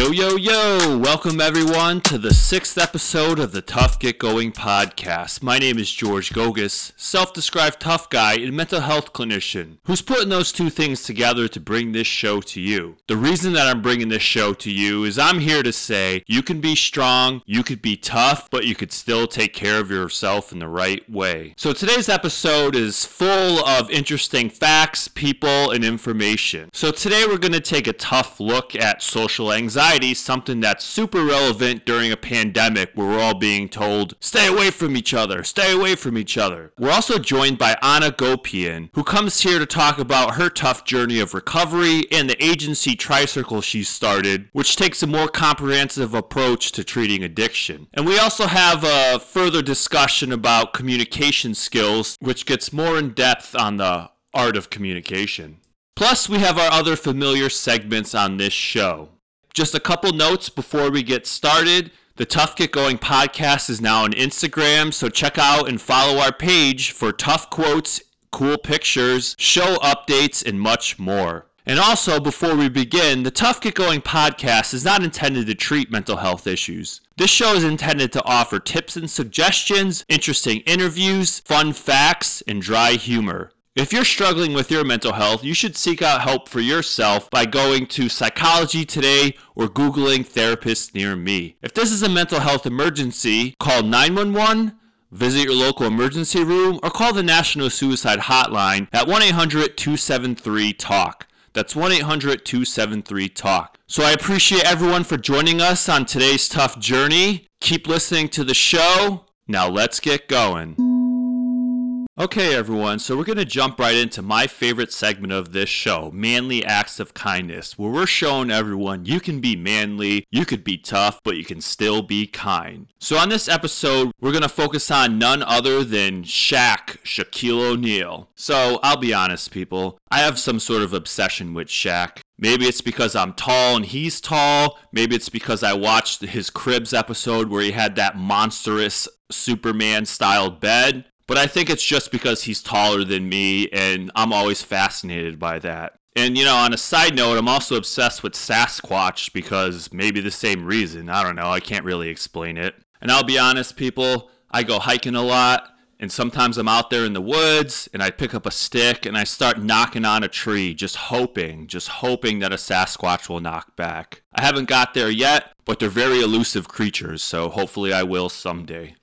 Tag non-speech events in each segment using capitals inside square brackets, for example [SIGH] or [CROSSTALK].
Yo, yo, yo! Welcome everyone to the sixth episode of the Tough Get Going podcast. My name is George Gogus, self described tough guy and mental health clinician, who's putting those two things together to bring this show to you. The reason that I'm bringing this show to you is I'm here to say you can be strong, you could be tough, but you could still take care of yourself in the right way. So today's episode is full of interesting facts, people, and information. So today we're going to take a tough look at social anxiety, something that's super relevant during a pandemic where we're all being told, stay away from each other, stay away from each other. We're also joined by Anna Gopian, who comes here to talk about her tough journey of recovery and the agency Tricircle she started, which takes a more comprehensive approach to treating addiction. And we also have a further discussion about communication skills, which gets more in depth on the art of communication. Plus, we have our other familiar segments on this show. Just a couple notes before we get started. The Tough Get Going podcast is now on Instagram, so check out and follow our page for tough quotes, cool pictures, show updates, and much more. And also, before we begin, the Tough Get Going podcast is not intended to treat mental health issues. This show is intended to offer tips and suggestions, interesting interviews, fun facts, and dry humor. If you're struggling with your mental health, you should seek out help for yourself by going to Psychology Today or Googling therapists near me. If this is a mental health emergency, call 911, visit your local emergency room, or call the National Suicide Hotline at 1 800 273 TALK. That's 1 800 273 TALK. So I appreciate everyone for joining us on today's tough journey. Keep listening to the show. Now let's get going. Okay, everyone, so we're going to jump right into my favorite segment of this show Manly Acts of Kindness, where we're showing everyone you can be manly, you could be tough, but you can still be kind. So, on this episode, we're going to focus on none other than Shaq, Shaquille O'Neal. So, I'll be honest, people, I have some sort of obsession with Shaq. Maybe it's because I'm tall and he's tall. Maybe it's because I watched his Cribs episode where he had that monstrous Superman styled bed. But I think it's just because he's taller than me, and I'm always fascinated by that. And you know, on a side note, I'm also obsessed with Sasquatch because maybe the same reason. I don't know. I can't really explain it. And I'll be honest, people, I go hiking a lot, and sometimes I'm out there in the woods and I pick up a stick and I start knocking on a tree, just hoping, just hoping that a Sasquatch will knock back. I haven't got there yet, but they're very elusive creatures, so hopefully I will someday.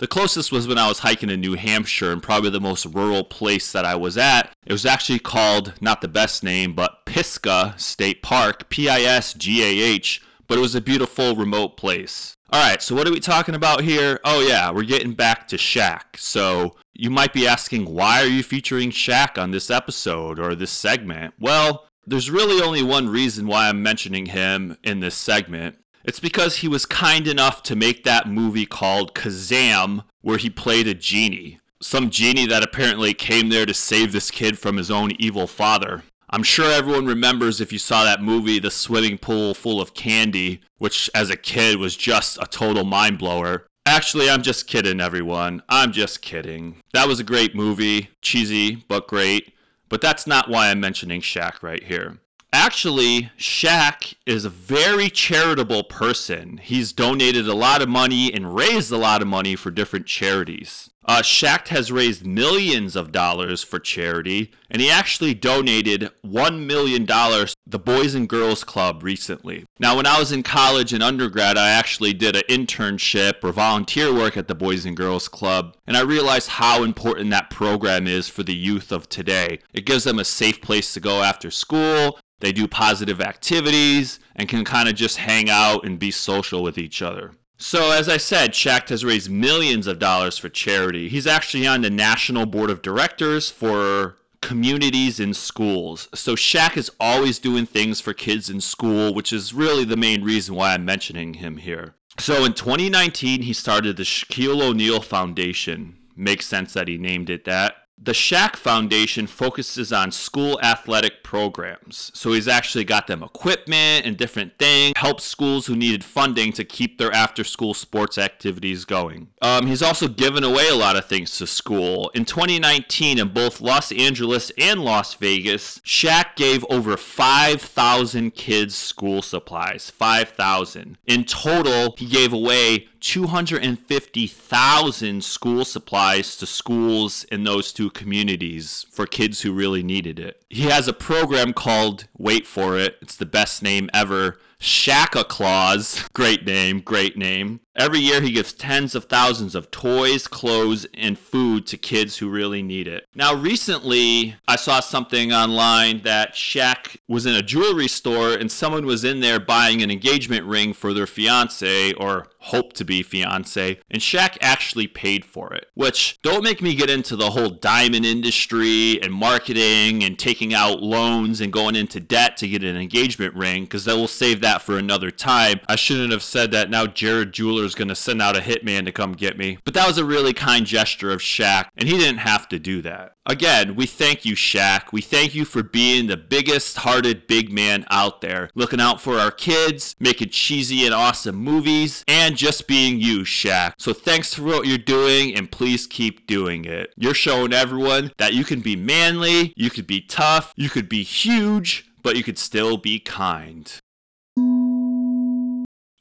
The closest was when I was hiking in New Hampshire, and probably the most rural place that I was at. It was actually called, not the best name, but Pisgah State Park, P I S G A H, but it was a beautiful remote place. All right, so what are we talking about here? Oh, yeah, we're getting back to Shaq. So you might be asking, why are you featuring Shaq on this episode or this segment? Well, there's really only one reason why I'm mentioning him in this segment. It's because he was kind enough to make that movie called Kazam, where he played a genie. Some genie that apparently came there to save this kid from his own evil father. I'm sure everyone remembers if you saw that movie, The Swimming Pool Full of Candy, which as a kid was just a total mind blower. Actually, I'm just kidding, everyone. I'm just kidding. That was a great movie, cheesy, but great. But that's not why I'm mentioning Shaq right here. Actually, Shaq is a very charitable person. He's donated a lot of money and raised a lot of money for different charities. Uh, Shaq has raised millions of dollars for charity, and he actually donated $1 million to the Boys and Girls Club recently. Now, when I was in college and undergrad, I actually did an internship or volunteer work at the Boys and Girls Club, and I realized how important that program is for the youth of today. It gives them a safe place to go after school, they do positive activities and can kind of just hang out and be social with each other. So, as I said, Shaq has raised millions of dollars for charity. He's actually on the National Board of Directors for communities in schools. So, Shaq is always doing things for kids in school, which is really the main reason why I'm mentioning him here. So, in 2019, he started the Shaquille O'Neal Foundation. Makes sense that he named it that. The Shaq Foundation focuses on school athletic programs. So he's actually got them equipment and different things, helps schools who needed funding to keep their after school sports activities going. Um, he's also given away a lot of things to school. In 2019, in both Los Angeles and Las Vegas, Shaq gave over 5,000 kids school supplies. 5,000. In total, he gave away 250,000 school supplies to schools in those two communities for kids who really needed it. He has a program called, wait for it, it's the best name ever, Shaq-a-Claus. Great name, great name. Every year, he gives tens of thousands of toys, clothes, and food to kids who really need it. Now, recently, I saw something online that Shaq was in a jewelry store and someone was in there buying an engagement ring for their fiance or hope to be fiance, and Shaq actually paid for it. Which, don't make me get into the whole diamond industry and marketing and taking out loans and going into debt to get an engagement ring, because that will save that for another time. I shouldn't have said that. Now, Jared Jewelers going to send out a hitman to come get me. But that was a really kind gesture of Shaq, and he didn't have to do that. Again, we thank you, Shaq. We thank you for being the biggest hearted big man out there, looking out for our kids, making cheesy and awesome movies, and just being you, Shaq. So thanks for what you're doing, and please keep doing it. You're showing everyone that you can be manly, you could be tough, you could be huge, but you could still be kind.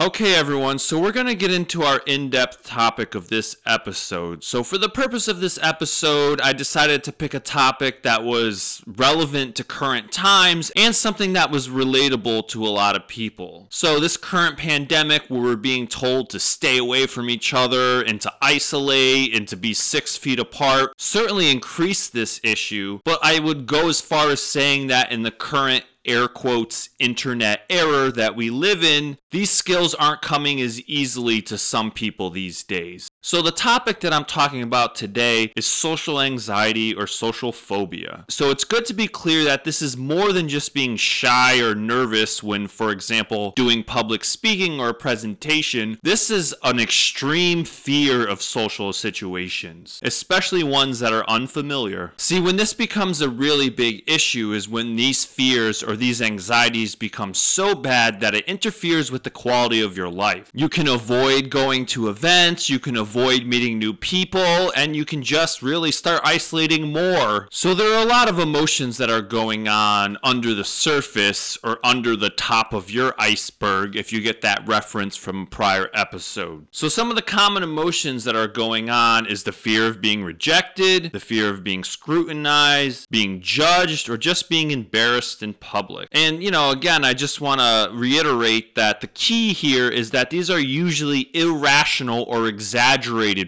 Okay, everyone, so we're going to get into our in depth topic of this episode. So, for the purpose of this episode, I decided to pick a topic that was relevant to current times and something that was relatable to a lot of people. So, this current pandemic, where we're being told to stay away from each other and to isolate and to be six feet apart, certainly increased this issue. But I would go as far as saying that in the current air quotes internet era that we live in, these skills aren't coming as easily to some people these days. So, the topic that I'm talking about today is social anxiety or social phobia. So, it's good to be clear that this is more than just being shy or nervous when, for example, doing public speaking or a presentation. This is an extreme fear of social situations, especially ones that are unfamiliar. See, when this becomes a really big issue is when these fears or these anxieties become so bad that it interferes with the quality of your life. You can avoid going to events, you can avoid meeting new people, and you can just really start isolating more. So there are a lot of emotions that are going on under the surface or under the top of your iceberg if you get that reference from a prior episode. So some of the common emotions that are going on is the fear of being rejected, the fear of being scrutinized, being judged, or just being embarrassed in public. And, you know, again, I just want to reiterate that the key here is that these are usually irrational or exaggerated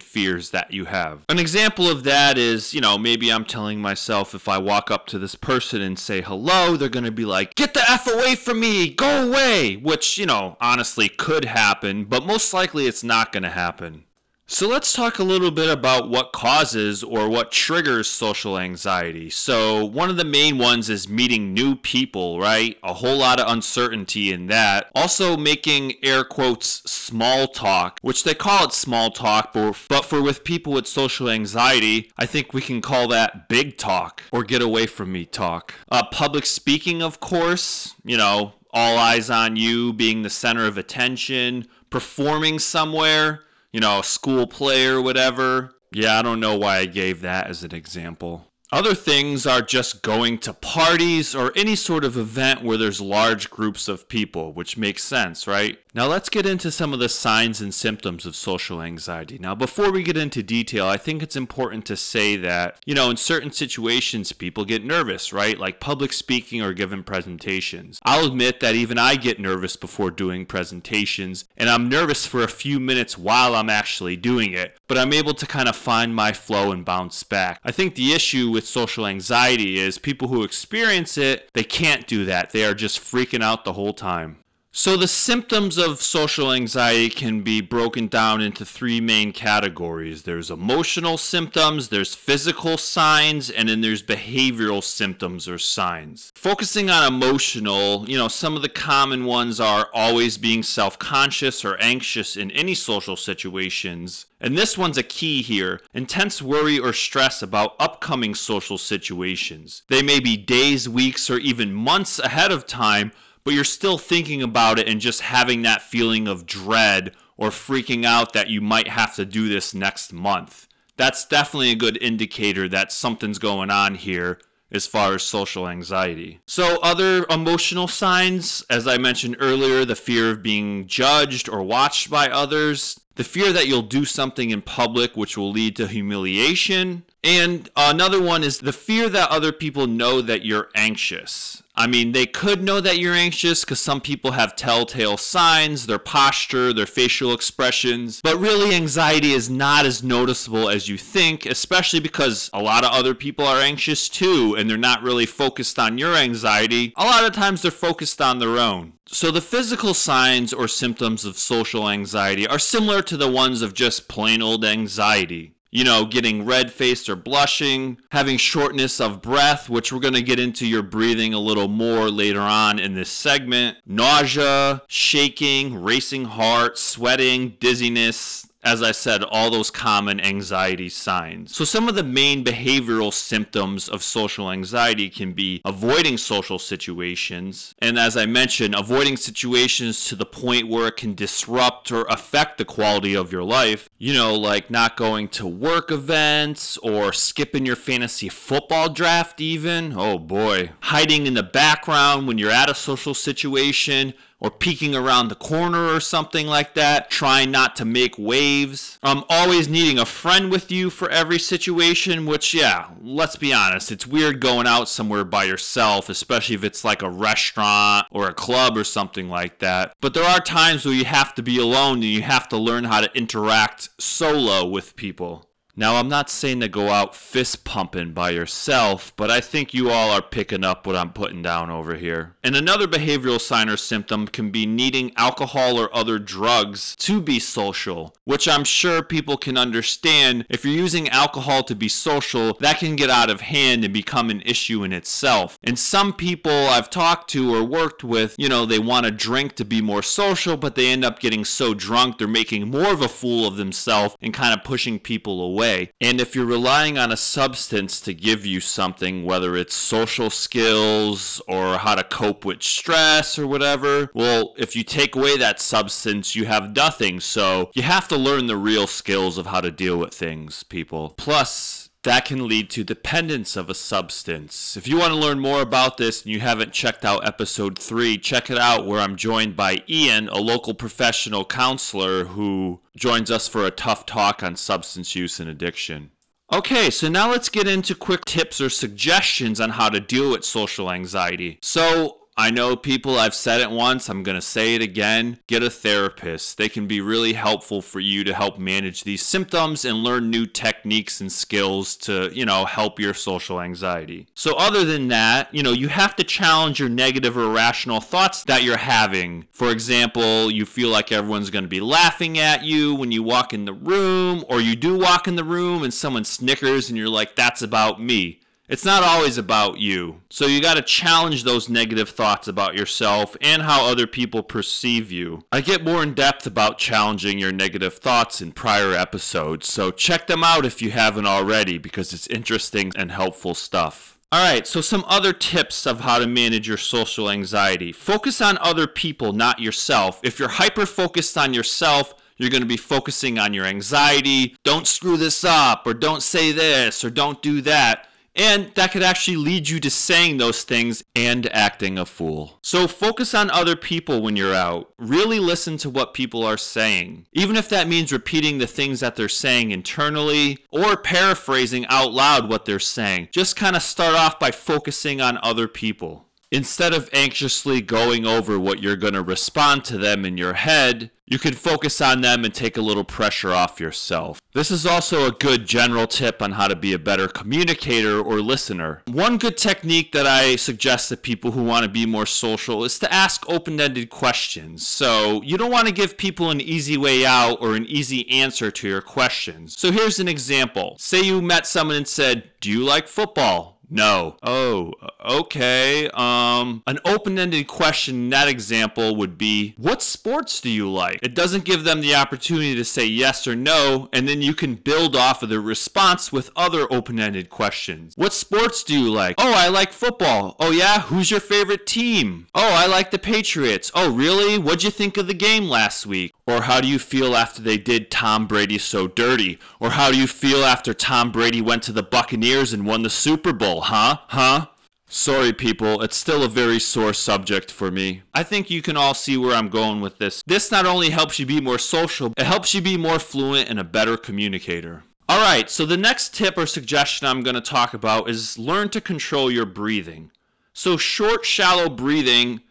fears that you have. An example of that is, you know, maybe I'm telling myself if I walk up to this person and say hello, they're going to be like, get the F away from me, go away, which, you know, honestly could happen, but most likely it's not going to happen. So let's talk a little bit about what causes or what triggers social anxiety. So, one of the main ones is meeting new people, right? A whole lot of uncertainty in that. Also, making air quotes small talk, which they call it small talk, but for with people with social anxiety, I think we can call that big talk or get away from me talk. Uh, public speaking, of course, you know, all eyes on you, being the center of attention, performing somewhere you know, school play or whatever. Yeah, I don't know why I gave that as an example. Other things are just going to parties or any sort of event where there's large groups of people, which makes sense, right? Now let's get into some of the signs and symptoms of social anxiety. Now, before we get into detail, I think it's important to say that, you know, in certain situations, people get nervous, right? Like public speaking or giving presentations. I'll admit that even I get nervous before doing presentations, and I'm nervous for a few minutes while I'm actually doing it, but I'm able to kind of find my flow and bounce back. I think the issue with social anxiety is people who experience it, they can't do that. They are just freaking out the whole time. So, the symptoms of social anxiety can be broken down into three main categories there's emotional symptoms, there's physical signs, and then there's behavioral symptoms or signs. Focusing on emotional, you know, some of the common ones are always being self conscious or anxious in any social situations. And this one's a key here intense worry or stress about upcoming social situations. They may be days, weeks, or even months ahead of time but you're still thinking about it and just having that feeling of dread or freaking out that you might have to do this next month. That's definitely a good indicator that something's going on here as far as social anxiety. So, other emotional signs, as I mentioned earlier, the fear of being judged or watched by others, the fear that you'll do something in public which will lead to humiliation, and another one is the fear that other people know that you're anxious. I mean, they could know that you're anxious because some people have telltale signs, their posture, their facial expressions. But really, anxiety is not as noticeable as you think, especially because a lot of other people are anxious too, and they're not really focused on your anxiety. A lot of times they're focused on their own. So, the physical signs or symptoms of social anxiety are similar to the ones of just plain old anxiety you know, getting red faced or blushing, having shortness of breath, which we're going to get into your breathing a little more later on in this segment, nausea, shaking, racing heart, sweating, dizziness, as I said, all those common anxiety signs. So, some of the main behavioral symptoms of social anxiety can be avoiding social situations. And as I mentioned, avoiding situations to the point where it can disrupt or affect the quality of your life. You know, like not going to work events or skipping your fantasy football draft, even. Oh boy. Hiding in the background when you're at a social situation or peeking around the corner or something like that, trying not to make waves. Um, always needing a friend with you for every situation, which, yeah, let's be honest, it's weird going out somewhere by yourself, especially if it's like a restaurant or a club or something like that. But there are times where you have to be alone and you have to learn how to interact solo with people. Now, I'm not saying to go out fist pumping by yourself, but I think you all are picking up what I'm putting down over here. And another behavioral sign or symptom can be needing alcohol or other drugs to be social, which I'm sure people can understand. If you're using alcohol to be social, that can get out of hand and become an issue in itself. And some people I've talked to or worked with, you know, they want to drink to be more social, but they end up getting so drunk they're making more of a fool of themselves and kind of pushing people away way. And if you're relying on a substance to give you something, whether it's social skills or how to cope with stress or whatever, well, if you take away that substance, you have nothing. So you have to learn the real skills of how to deal with things, people. Plus, that can lead to dependence of a substance. If you want to learn more about this and you haven't checked out episode 3, check it out where I'm joined by Ian, a local professional counselor who joins us for a tough talk on substance use and addiction. Okay, so now let's get into quick tips or suggestions on how to deal with social anxiety. So, I know people, I've said it once, I'm going to say it again. Get a therapist. They can be really helpful for you to help manage these symptoms and learn new techniques and skills to, you know, help your social anxiety. So, other than that, you know, you have to challenge your negative or irrational thoughts that you're having. For example, you feel like everyone's going to be laughing at you when you walk in the room, or you do walk in the room and someone snickers and you're like, that's about me. It's not always about you. So you got to challenge those negative thoughts about yourself and how other people perceive you. I get more in depth about challenging your negative thoughts in prior episodes, so check them out if you haven't already because it's interesting and helpful stuff. All right, so some other tips of how to manage your social anxiety. Focus on other people, not yourself. If you're hyper focused on yourself, you're going to be focusing on your anxiety. Don't screw this up, or don't say this, or don't do that. And that could actually lead you to saying those things and acting a fool. So focus on other people when you're out. Really listen to what people are saying. Even if that means repeating the things that they're saying internally or paraphrasing out loud what they're saying. Just kind of start off by focusing on other people. Instead of anxiously going over what you're going to respond to them in your head, you can focus on them and take a little pressure off yourself. This is also a good general tip on how to be a better communicator or listener. One good technique that I suggest to people who want to be more social is to ask open ended questions. So, you don't want to give people an easy way out or an easy answer to your questions. So, here's an example Say you met someone and said, Do you like football? No. Oh, okay. Um, an open-ended question in that example would be, what sports do you like? It doesn't give them the opportunity to say yes or no, and then you can build off of the response with other open-ended questions. What sports do you like? Oh, I like football. Oh yeah, who's your favorite team? Oh, I like the Patriots. Oh, really? What'd you think of the game last week? Or how do you feel after they did Tom Brady so dirty? Or how do you feel after Tom Brady went to the Buccaneers and won the Super Bowl, huh? Huh? Sorry, people, it's still a very sore subject for me. I think you can all see where I'm going with this. This not only helps you be more social, it helps you be more fluent and a better communicator. Alright, so the next tip or suggestion I'm going to talk about is learn to control your breathing. So, short, shallow breathing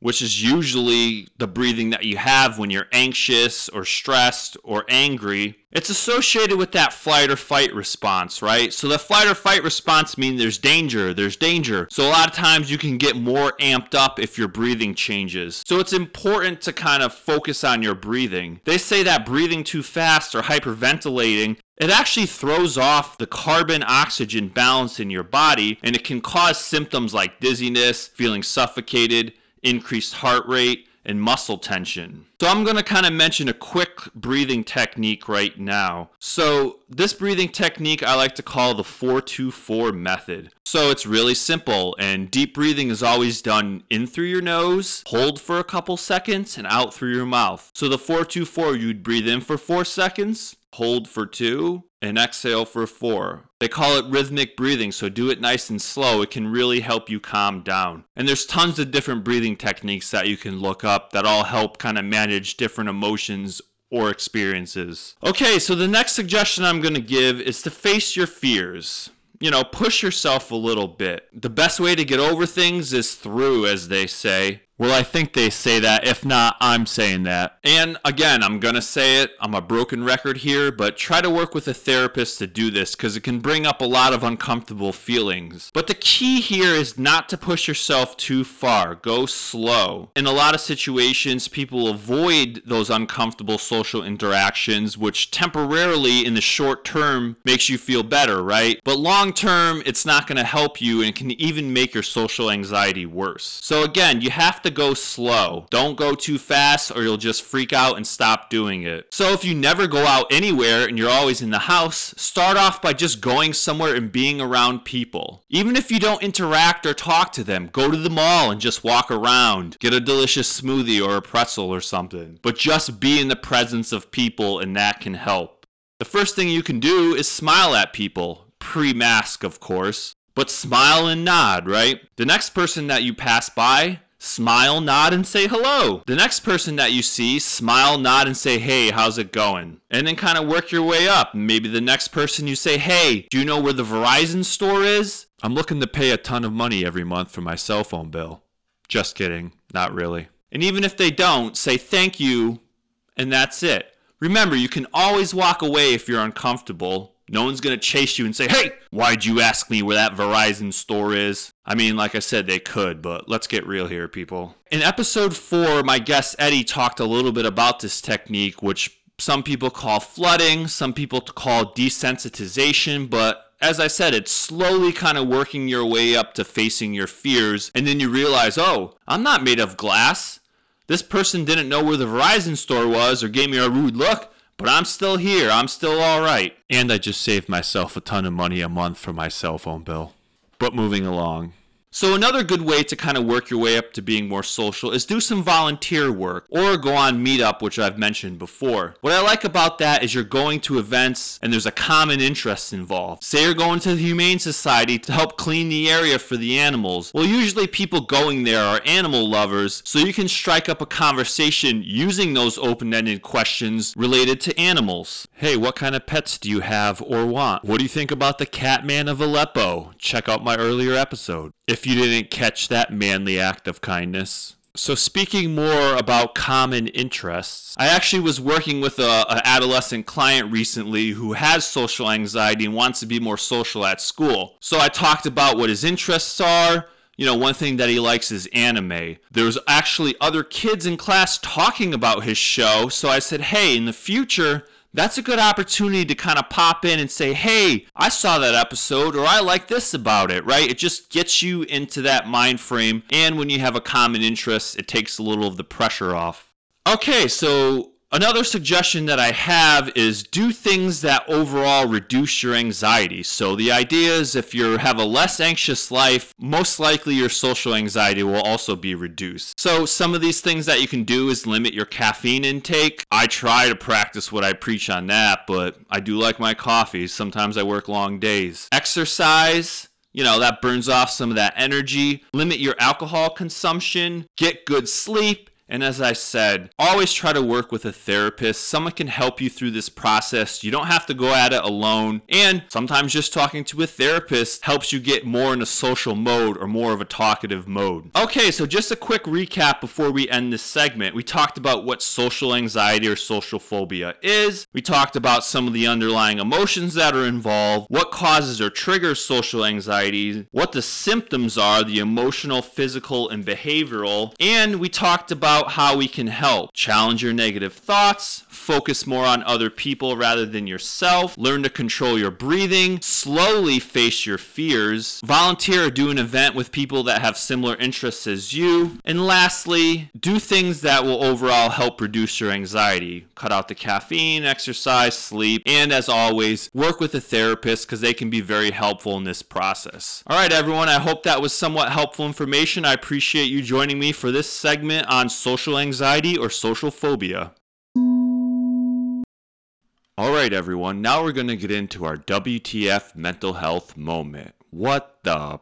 which is usually the breathing that you have when you're anxious or stressed or angry, it's associated with that flight or fight response, right? So the flight or fight response means there's danger, there's danger. So a lot of times you can get more amped up if your breathing changes. So it's important to kind of focus on your breathing. They say that breathing too fast or hyperventilating it actually throws off the carbon oxygen balance in your body and it can cause symptoms like dizziness, feeling suffocated, increased heart rate, and muscle tension. So I'm going to kind of mention a quick breathing technique right now. So this breathing technique I like to call the 424 method. So it's really simple and deep breathing is always done in through your nose, hold for a couple seconds and out through your mouth. So the 424 you'd breathe in for 4 seconds, hold for 2 and exhale for 4. They call it rhythmic breathing, so do it nice and slow. It can really help you calm down. And there's tons of different breathing techniques that you can look up that all help kind of manage different emotions or experiences. Okay, so the next suggestion I'm going to give is to face your fears. You know, push yourself a little bit. The best way to get over things is through, as they say. Well, I think they say that. If not, I'm saying that. And again, I'm going to say it. I'm a broken record here, but try to work with a therapist to do this because it can bring up a lot of uncomfortable feelings. But the key here is not to push yourself too far. Go slow. In a lot of situations, people avoid those uncomfortable social interactions, which temporarily in the short term makes you feel better, right? But long term, it's not going to help you and can even make your social anxiety worse. So again, you have to go slow. Don't go too fast or you'll just freak out and stop doing it. So if you never go out anywhere and you're always in the house, start off by just going somewhere and being around people. Even if you don't interact or talk to them, go to the mall and just walk around. Get a delicious smoothie or a pretzel or something. But just be in the presence of people and that can help. The first thing you can do is smile at people, pre mask, of course. But smile and nod, right? The next person that you pass by, smile, nod, and say hello. The next person that you see, smile, nod, and say, hey, how's it going? And then kind of work your way up. Maybe the next person you say, hey, do you know where the Verizon store is? I'm looking to pay a ton of money every month for my cell phone bill. Just kidding, not really. And even if they don't, say thank you, and that's it. Remember, you can always walk away if you're uncomfortable no one's going to chase you and say, hey, why'd you ask me where that Verizon store is? I mean, like I said, they could, but let's get real here, people. In episode four, my guest Eddie talked a little bit about this technique, which some people call flooding, some people call desensitization, but as I said, it's slowly kind of working your way up to facing your fears, and then you realize, oh, I'm not made of glass. This person didn't know where the Verizon store was or gave me a rude look. But I'm still here. I'm still all right. And I just saved myself a ton of money a month for my cell phone bill. But moving along. So, another good way to kind of work your way up to being more social is do some volunteer work or go on Meetup, which I've mentioned before. What I like about that is you're going to events and there's a common interest involved. Say you're going to the Humane Society to help clean the area for the animals. Well, usually people going there are animal lovers, so you can strike up a conversation using those open ended questions related to animals. Hey, what kind of pets do you have or want? What do you think about the Catman of Aleppo? Check out my earlier episode. If if you didn't catch that manly act of kindness. So, speaking more about common interests, I actually was working with a, an adolescent client recently who has social anxiety and wants to be more social at school. So, I talked about what his interests are. You know, one thing that he likes is anime. There was actually other kids in class talking about his show, so I said, hey, in the future, that's a good opportunity to kind of pop in and say, hey, I saw that episode or I like this about it, right? It just gets you into that mind frame. And when you have a common interest, it takes a little of the pressure off. Okay, so Another suggestion that I have is do things that overall reduce your anxiety. So the idea is if you have a less anxious life, most likely your social anxiety will also be reduced. So some of these things that you can do is limit your caffeine intake. I try to practice what I preach on that, but I do like my coffee. Sometimes I work long days. Exercise, you know, that burns off some of that energy. Limit your alcohol consumption, get good sleep, and as I said, always try to work with a therapist. Someone can help you through this process. You don't have to go at it alone. And sometimes just talking to a therapist helps you get more in a social mode or more of a talkative mode. Okay, so just a quick recap before we end this segment. We talked about what social anxiety or social phobia is. We talked about some of the underlying emotions that are involved, what causes or triggers social anxiety, what the symptoms are, the emotional, physical, and behavioral. And we talked about about how we can help. Challenge your negative thoughts, focus more on other people rather than yourself, learn to control your breathing, slowly face your fears, volunteer or do an event with people that have similar interests as you, and lastly, do things that will overall help reduce your anxiety. Cut out the caffeine, exercise, sleep, and as always, work with a therapist because they can be very helpful in this process. All right, everyone, I hope that was somewhat helpful information. I appreciate you joining me for this segment on social social anxiety or social phobia. All right, everyone, now we're going to get into our WTF mental health moment. What the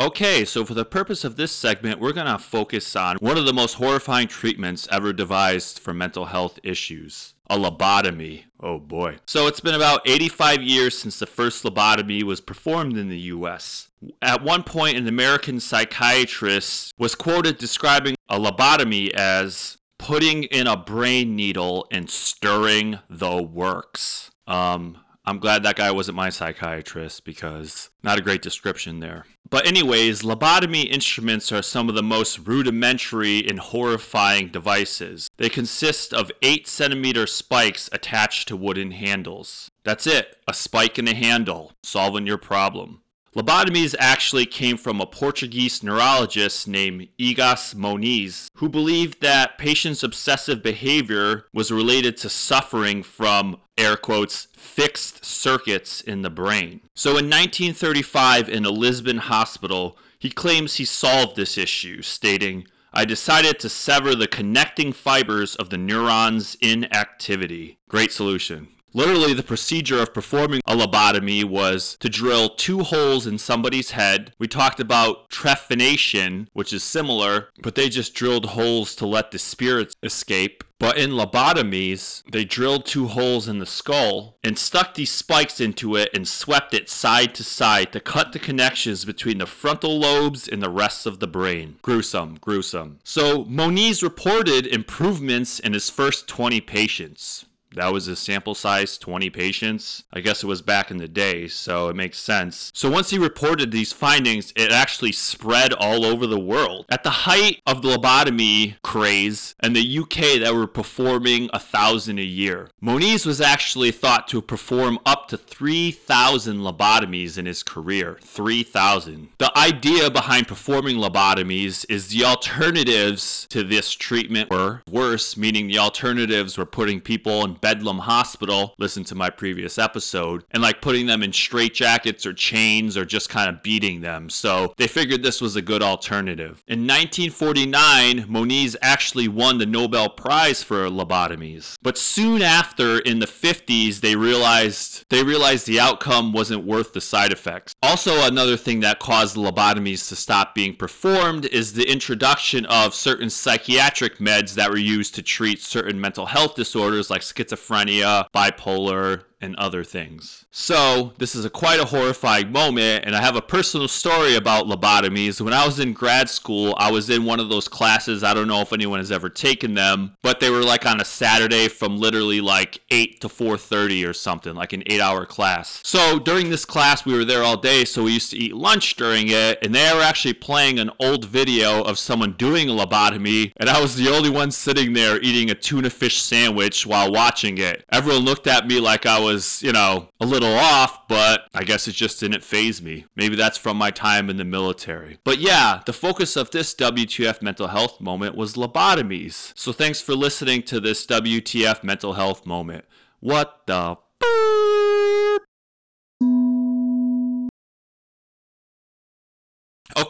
Okay, so for the purpose of this segment, we're going to focus on one of the most horrifying treatments ever devised for mental health issues a lobotomy. Oh boy. So it's been about 85 years since the first lobotomy was performed in the US. At one point, an American psychiatrist was quoted describing a lobotomy as putting in a brain needle and stirring the works. Um, I'm glad that guy wasn't my psychiatrist because not a great description there. But, anyways, lobotomy instruments are some of the most rudimentary and horrifying devices. They consist of 8 centimeter spikes attached to wooden handles. That's it, a spike and a handle, solving your problem. Lobotomies actually came from a Portuguese neurologist named Egas Moniz, who believed that patients' obsessive behavior was related to suffering from, air quotes, fixed circuits in the brain. So in 1935, in a Lisbon hospital, he claims he solved this issue, stating, I decided to sever the connecting fibers of the neurons in activity. Great solution. Literally, the procedure of performing a lobotomy was to drill two holes in somebody's head. We talked about trephination, which is similar, but they just drilled holes to let the spirits escape. But in lobotomies, they drilled two holes in the skull and stuck these spikes into it and swept it side to side to cut the connections between the frontal lobes and the rest of the brain. Gruesome, gruesome. So Moniz reported improvements in his first 20 patients that was a sample size 20 patients. I guess it was back in the day so it makes sense. So once he reported these findings it actually spread all over the world. At the height of the lobotomy craze in the uk that were performing a thousand a year moniz was actually thought to perform up to 3000 lobotomies in his career. 3000 the idea behind performing lobotomies is the alternatives to this treatment were worse meaning the alternatives were putting people in Bedlam Hospital, listen to my previous episode, and like putting them in straitjackets or chains or just kind of beating them. So they figured this was a good alternative. In 1949, Moniz actually won the Nobel Prize for lobotomies. But soon after, in the 50s, they realized they realized the outcome wasn't worth the side effects. Also, another thing that caused lobotomies to stop being performed is the introduction of certain psychiatric meds that were used to treat certain mental health disorders like schizophrenia schizophrenia, bipolar, and other things. So, this is a quite a horrifying moment, and I have a personal story about lobotomies. When I was in grad school, I was in one of those classes. I don't know if anyone has ever taken them, but they were like on a Saturday from literally like 8 to 4:30 or something, like an 8-hour class. So, during this class, we were there all day, so we used to eat lunch during it, and they were actually playing an old video of someone doing a lobotomy, and I was the only one sitting there eating a tuna fish sandwich while watching it. Everyone looked at me like I was, you know, a little off, but I guess it just didn't phase me. Maybe that's from my time in the military. But yeah, the focus of this WTF mental health moment was lobotomies. So thanks for listening to this WTF mental health moment. What the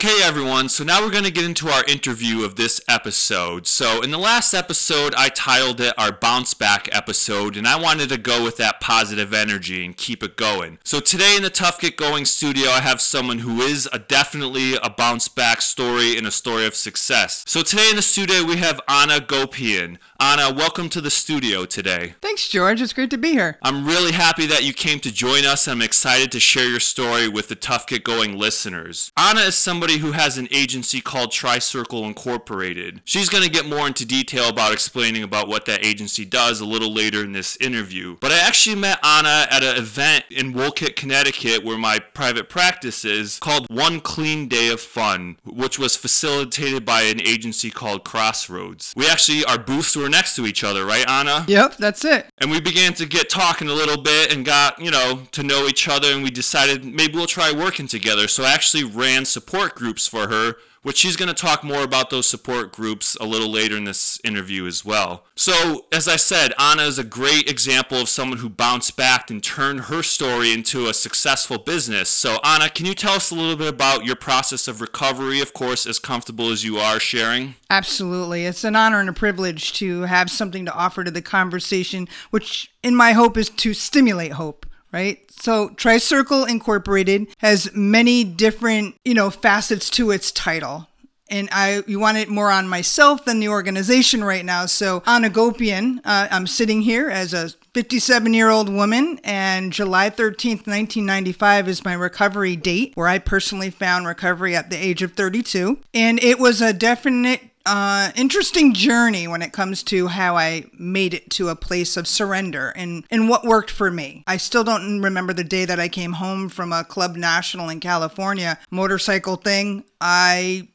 Okay, everyone, so now we're going to get into our interview of this episode. So, in the last episode, I titled it our bounce back episode, and I wanted to go with that positive energy and keep it going. So, today in the Tough Get Going studio, I have someone who is a definitely a bounce back story and a story of success. So, today in the studio, we have Anna Gopian. Anna, welcome to the studio today. Thanks, George. It's great to be here. I'm really happy that you came to join us. I'm excited to share your story with the Tough Get Going listeners. Anna is someone somebody who has an agency called Tricircle Incorporated. She's going to get more into detail about explaining about what that agency does a little later in this interview. But I actually met Anna at an event in Wolcott, Connecticut, where my private practice is, called One Clean Day of Fun, which was facilitated by an agency called Crossroads. We actually, our booths were next to each other, right, Anna? Yep, that's it. And we began to get talking a little bit and got, you know, to know each other, and we decided maybe we'll try working together. So I actually ran support support groups for her, which she's going to talk more about those support groups a little later in this interview as well. So, as I said, Anna is a great example of someone who bounced back and turned her story into a successful business. So, Anna, can you tell us a little bit about your process of recovery, of course, as comfortable as you are sharing? Absolutely. It's an honor and a privilege to have something to offer to the conversation, which in my hope is to stimulate hope right? So Tricircle Incorporated has many different, you know, facets to its title. And I, you want it more on myself than the organization right now. So Anna Gopian, uh, I'm sitting here as a 57 year old woman, and July 13th, 1995 is my recovery date, where I personally found recovery at the age of 32. And it was a definite uh, interesting journey when it comes to how I made it to a place of surrender and, and what worked for me. I still don't remember the day that I came home from a Club National in California motorcycle thing. I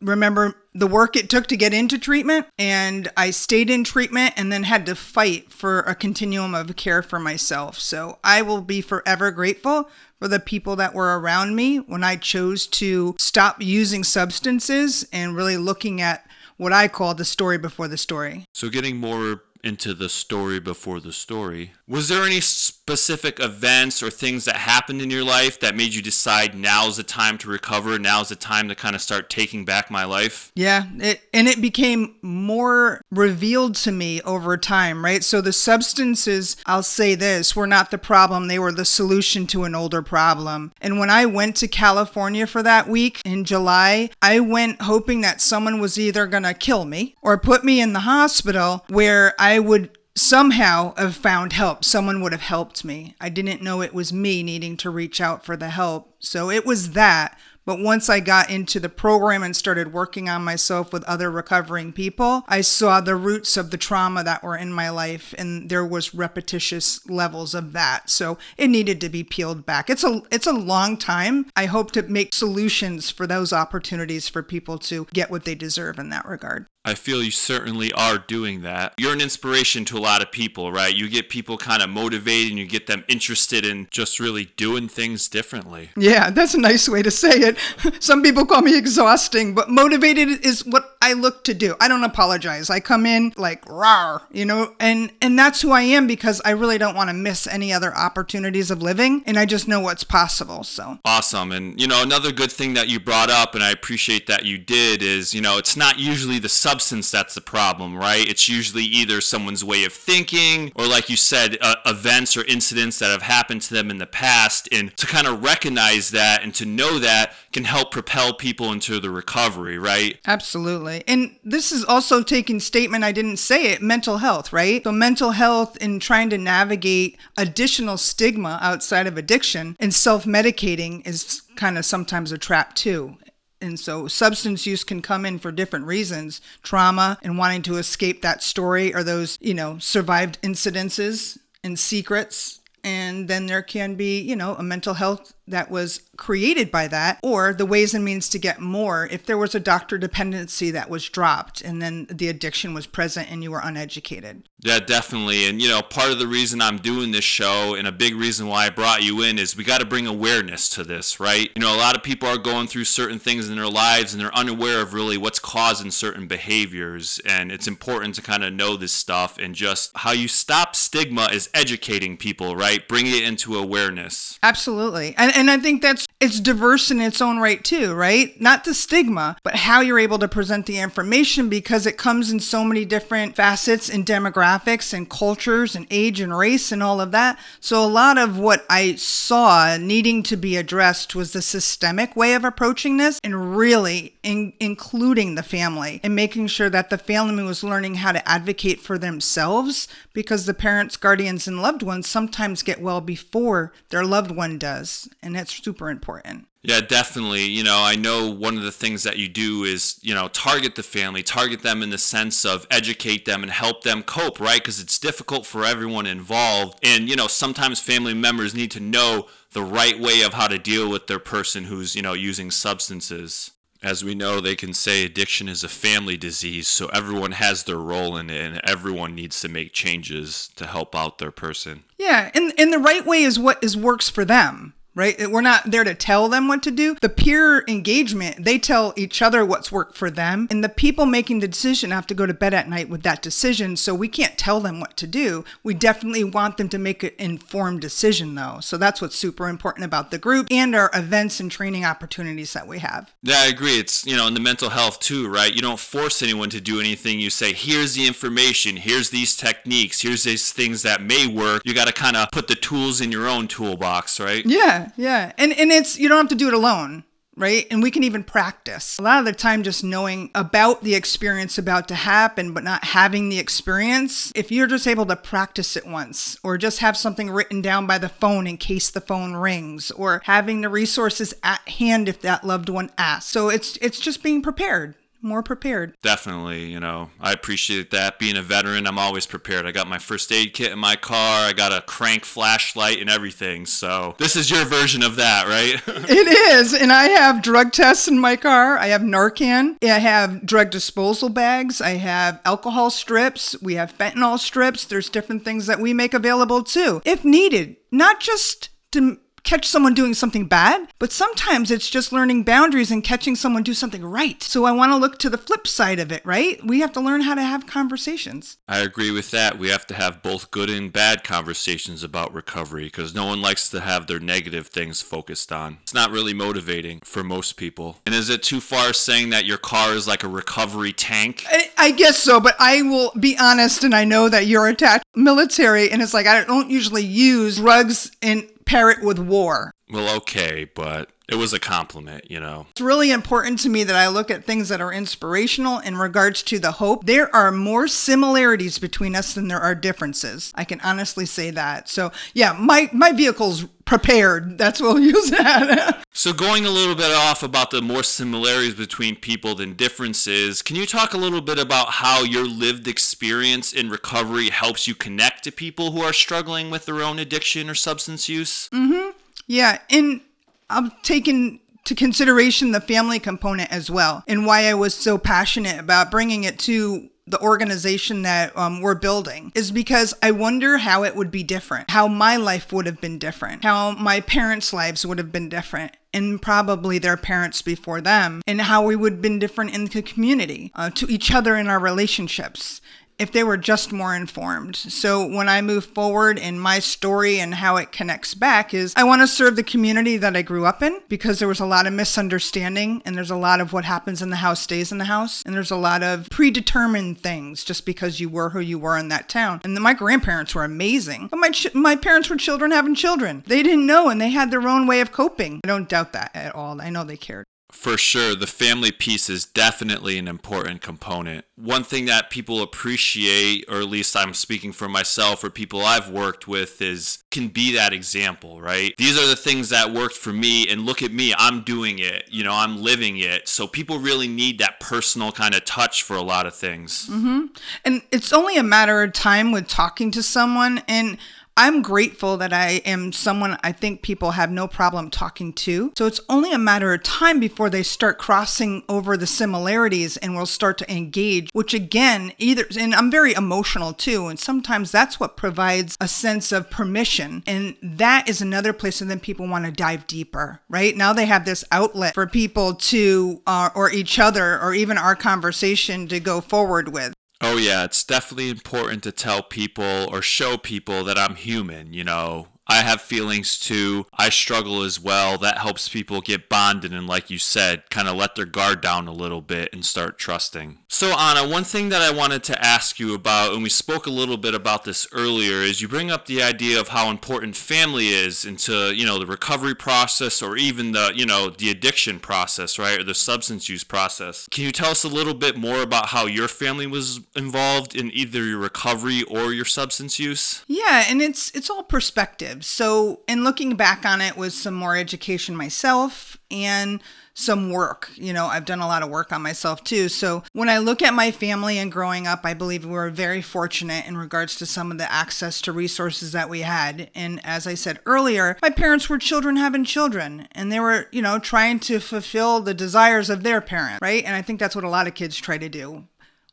remember the work it took to get into treatment and I stayed in treatment and then had to fight for a continuum of care for myself. So I will be forever grateful for the people that were around me when I chose to stop using substances and really looking at what I call the story before the story. So, getting more into the story before the story. Was there any specific events or things that happened in your life that made you decide now's the time to recover, now's the time to kind of start taking back my life? Yeah, it, and it became more revealed to me over time, right? So the substances, I'll say this, were not the problem, they were the solution to an older problem. And when I went to California for that week in July, I went hoping that someone was either going to kill me or put me in the hospital where I I would somehow have found help. Someone would have helped me. I didn't know it was me needing to reach out for the help. So it was that. But once I got into the program and started working on myself with other recovering people, I saw the roots of the trauma that were in my life and there was repetitious levels of that. So it needed to be peeled back. It's a it's a long time. I hope to make solutions for those opportunities for people to get what they deserve in that regard. I feel you certainly are doing that. You're an inspiration to a lot of people, right? You get people kind of motivated and you get them interested in just really doing things differently. Yeah, that's a nice way to say it. [LAUGHS] Some people call me exhausting, but motivated is what I look to do. I don't apologize. I come in like rawr, you know, and and that's who I am because I really don't want to miss any other opportunities of living and I just know what's possible. So Awesome. And you know, another good thing that you brought up and I appreciate that you did is, you know, it's not usually the substance that's the problem, right? It's usually either someone's way of thinking or, like you said, uh, events or incidents that have happened to them in the past. And to kind of recognize that and to know that can help propel people into the recovery, right? Absolutely. And this is also taking statement, I didn't say it, mental health, right? So, mental health and trying to navigate additional stigma outside of addiction and self medicating is kind of sometimes a trap too. And so substance use can come in for different reasons trauma and wanting to escape that story or those, you know, survived incidences and secrets. And then there can be, you know, a mental health that was created by that, or the ways and means to get more if there was a doctor dependency that was dropped and then the addiction was present and you were uneducated. Yeah, definitely. And, you know, part of the reason I'm doing this show and a big reason why I brought you in is we got to bring awareness to this, right? You know, a lot of people are going through certain things in their lives and they're unaware of really what's causing certain behaviors. And it's important to kind of know this stuff and just how you stop stigma is educating people, right? Bringing it into awareness. Absolutely. And, and I think that's it's diverse in its own right too, right? Not the stigma, but how you're able to present the information because it comes in so many different facets and demographics and cultures and age and race and all of that. So a lot of what I saw needing to be addressed was the systemic way of approaching this and really in, including the family and making sure that the family was learning how to advocate for themselves because the parents, guardians, and loved ones sometimes get well before their loved one does. And that's super important. Yeah, definitely. You know, I know one of the things that you do is, you know, target the family, target them in the sense of educate them and help them cope, right? Because it's difficult for everyone involved. And, you know, sometimes family members need to know the right way of how to deal with their person who's, you know, using substances. As we know, they can say addiction is a family disease, so everyone has their role in it and everyone needs to make changes to help out their person. Yeah, and, and the right way is what is works for them right? We're not there to tell them what to do. The peer engagement, they tell each other what's worked for them. And the people making the decision have to go to bed at night with that decision. So we can't tell them what to do. We definitely want them to make an informed decision, though. So that's what's super important about the group and our events and training opportunities that we have. Yeah, I agree. It's, you know, in the mental health too, right? You don't force anyone to do anything. You say, here's the information, here's these techniques, here's these things that may work. You got to kind of put the tools in your own toolbox, right? Yeah, yeah, And and it's you don't have to do it alone, right? And we can even practice. A lot of the time just knowing about the experience about to happen but not having the experience, if you're just able to practice it once or just have something written down by the phone in case the phone rings or having the resources at hand if that loved one asks. So it's it's just being prepared more prepared. Definitely, you know, I appreciate that. Being a veteran, I'm always prepared. I got my first aid kit in my car, I got a crank flashlight and everything. So, this is your version of that, right? [LAUGHS] it is. And I have drug tests in my car. I have Narcan. I have drug disposal bags. I have alcohol strips. We have fentanyl strips. There's different things that we make available too, if needed. Not just to catch someone doing something bad, but sometimes it's just learning boundaries and catching someone do something right. So I want to look to the flip side of it, right? We have to learn how to have conversations. I agree with that. We have to have both good and bad conversations about recovery because no one likes to have their negative things focused on. It's not really motivating for most people. And is it too far saying that your car is like a recovery tank? I, I guess so, but I will be honest and I know that you're attached military and it's like I don't usually use drugs in pair it with war. Well, okay, but it was a compliment, you know. It's really important to me that I look at things that are inspirational in regards to the hope. There are more similarities between us than there are differences. I can honestly say that. So, yeah, my my vehicle's prepared. That's what we'll use that. [LAUGHS] so, going a little bit off about the more similarities between people than differences, can you talk a little bit about how your lived experience in recovery helps you connect to people who are struggling with their own addiction or substance use? Mm-hmm. Yeah, and I'm taking to consideration the family component as well, and why I was so passionate about bringing it to the organization that um, we're building is because I wonder how it would be different, how my life would have been different, how my parents' lives would have been different, and probably their parents before them, and how we would have been different in the community, uh, to each other in our relationships if they were just more informed. So when I move forward in my story and how it connects back is I want to serve the community that I grew up in because there was a lot of misunderstanding and there's a lot of what happens in the house stays in the house and there's a lot of predetermined things just because you were who you were in that town. And then my grandparents were amazing. But my ch- my parents were children having children. They didn't know and they had their own way of coping. I don't doubt that at all. I know they cared. For sure, the family piece is definitely an important component. One thing that people appreciate, or at least I'm speaking for myself or people I've worked with, is can be that example, right? These are the things that worked for me, and look at me, I'm doing it, you know, I'm living it. So people really need that personal kind of touch for a lot of things. Mm-hmm. And it's only a matter of time with talking to someone. And I'm grateful that I am someone I think people have no problem talking to. So it's only a matter of time before they start crossing over the similarities and will start to engage, which again, either, and I'm very emotional too. And sometimes that's what provides a sense of permission. And that is another place and then people want to dive deeper, right? Now they have this outlet for people to, uh, or each other, or even our conversation to go forward with. Oh, yeah, it's definitely important to tell people or show people that I'm human, you know, I have feelings too. I struggle as well. That helps people get bonded and, like you said, kind of let their guard down a little bit and start trusting. So, Anna, one thing that I wanted to ask you about, and we spoke a little bit about this earlier, is you bring up the idea of how important family is into, you know, the recovery process or even the, you know, the addiction process, right? Or the substance use process. Can you tell us a little bit more about how your family was involved in either your recovery or your substance use? Yeah, and it's it's all perspective. So, in looking back on it was some more education myself and some work, you know, I've done a lot of work on myself too. So, when I look at my family and growing up, I believe we were very fortunate in regards to some of the access to resources that we had. And as I said earlier, my parents were children having children and they were, you know, trying to fulfill the desires of their parent, right? And I think that's what a lot of kids try to do.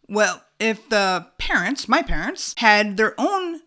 Well, if the parents, my parents, had their own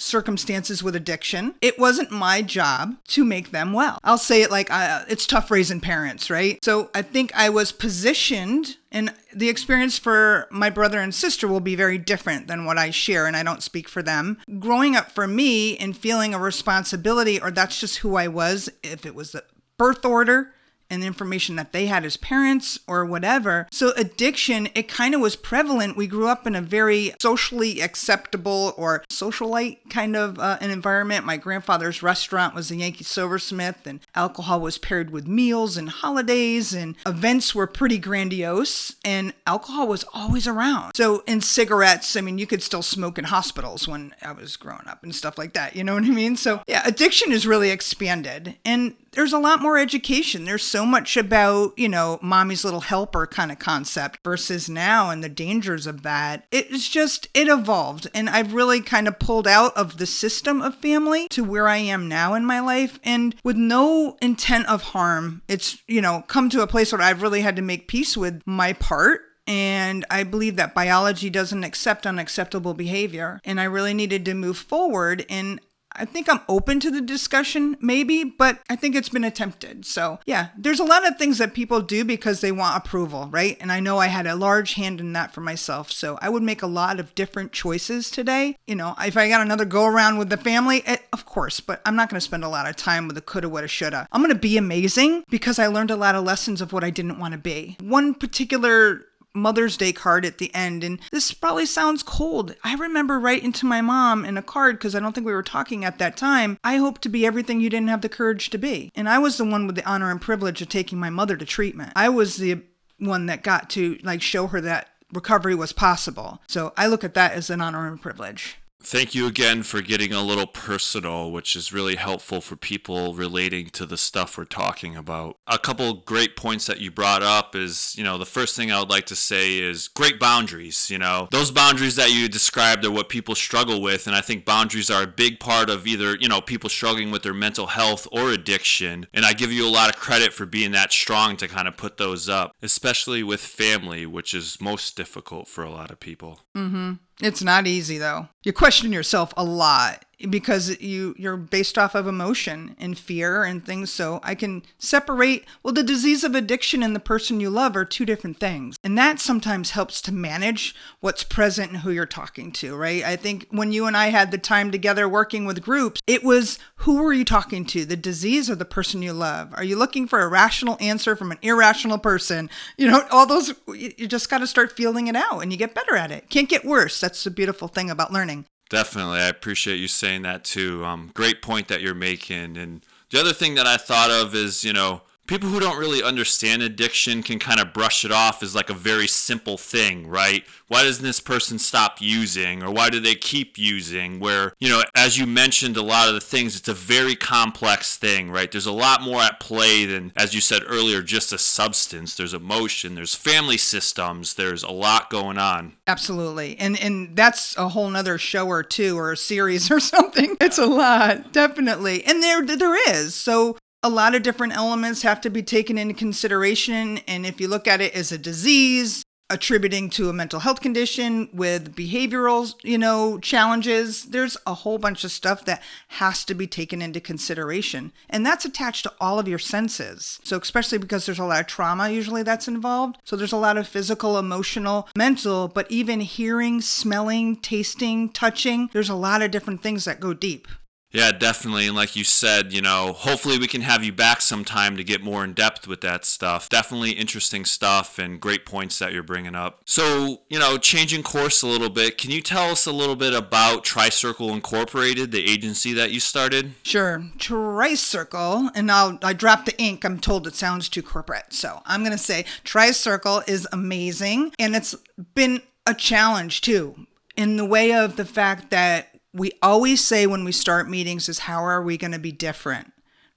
circumstances with addiction, it wasn't my job to make them well. I'll say it like uh, it's tough raising parents, right? So I think I was positioned, and the experience for my brother and sister will be very different than what I share, and I don't speak for them. Growing up for me and feeling a responsibility, or that's just who I was, if it was the birth order, and the information that they had as parents or whatever. So addiction, it kind of was prevalent. We grew up in a very socially acceptable or socialite kind of uh, an environment. My grandfather's restaurant was a Yankee Silversmith, and alcohol was paired with meals and holidays, and events were pretty grandiose, and alcohol was always around. So in cigarettes, I mean, you could still smoke in hospitals when I was growing up and stuff like that. You know what I mean? So yeah, addiction is really expanded, and there's a lot more education. There's so much about, you know, mommy's little helper kind of concept versus now and the dangers of that. It's just, it evolved. And I've really kind of pulled out of the system of family to where I am now in my life. And with no intent of harm, it's, you know, come to a place where I've really had to make peace with my part and I believe that biology doesn't accept unacceptable behavior. And I really needed to move forward. And I think I'm open to the discussion, maybe, but I think it's been attempted. So, yeah, there's a lot of things that people do because they want approval, right? And I know I had a large hand in that for myself. So, I would make a lot of different choices today. You know, if I got another go around with the family, it, eh, of course, but I'm not going to spend a lot of time with the coulda, woulda, shoulda. I'm going to be amazing because I learned a lot of lessons of what I didn't want to be. One particular Mother's Day card at the end. And this probably sounds cold. I remember writing to my mom in a card because I don't think we were talking at that time. I hope to be everything you didn't have the courage to be. And I was the one with the honor and privilege of taking my mother to treatment. I was the one that got to like show her that recovery was possible. So I look at that as an honor and privilege. Thank you again for getting a little personal, which is really helpful for people relating to the stuff we're talking about. A couple great points that you brought up is, you know, the first thing I would like to say is great boundaries. You know, those boundaries that you described are what people struggle with. And I think boundaries are a big part of either, you know, people struggling with their mental health or addiction. And I give you a lot of credit for being that strong to kind of put those up, especially with family, which is most difficult for a lot of people. Mm hmm. It's not easy though. You question yourself a lot because you you're based off of emotion and fear and things. So i can separate well the disease of addiction and the person you love are two different things. And that sometimes helps to manage what's present and who you're talking to right? I think when you and i had the time together working with groups it was who were you talking to? The disease or the person you love? Are you looking for a rational answer from an irrational person? You know all those you just got to start feeling it out and you get better at it. Can't get worse. That's the beautiful thing about learning Definitely. I appreciate you saying that too. Um, great point that you're making. And the other thing that I thought of is, you know, people who don't really understand addiction can kind of brush it off as like a very simple thing, right? Why doesn't this person stop using or why do they keep using? Where, you know, as you mentioned, a lot of the things, it's a very complex thing, right? There's a lot more at play than, as you said earlier, just a substance. There's emotion, there's family systems, there's a lot going on. Absolutely. And and that's a whole nother show or two or a series [LAUGHS] or something. It's a lot, definitely. And there there is. So a lot of different elements have to be taken into consideration. And if you look at it as a disease, attributing to a mental health condition with behavioral, you know, challenges, there's a whole bunch of stuff that has to be taken into consideration. And that's attached to all of your senses. So especially because there's a lot of trauma usually that's involved. So there's a lot of physical, emotional, mental, but even hearing, smelling, tasting, touching, there's a lot of different things that go deep. Yeah, definitely. And like you said, you know, hopefully we can have you back sometime to get more in depth with that stuff. Definitely interesting stuff and great points that you're bringing up. So, you know, changing course a little bit, can you tell us a little bit about Tricircle Incorporated, the agency that you started? Sure. Tricircle, and I'll I drop the ink. I'm told it sounds too corporate. So I'm gonna say Tricircle is amazing and it's been a challenge too in the way of the fact that we always say when we start meetings is how are we going to be different?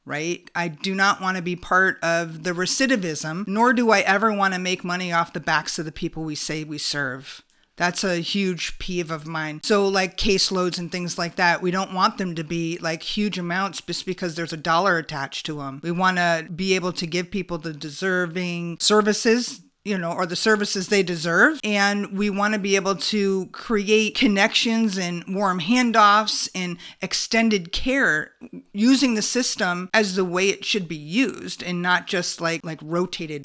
Right? I do not want to be part of the recidivism, nor do I ever want to make money off the backs of the people we say we serve. That's a huge peeve of mine. So, like caseloads and things like that, we don't want them to be like huge amounts just because there's a dollar attached to them. We want to be able to give people the deserving services you know, or the services they deserve. And we want to be able to create connections and warm handoffs and extended care using the system as the way it should be used and not just like like rotated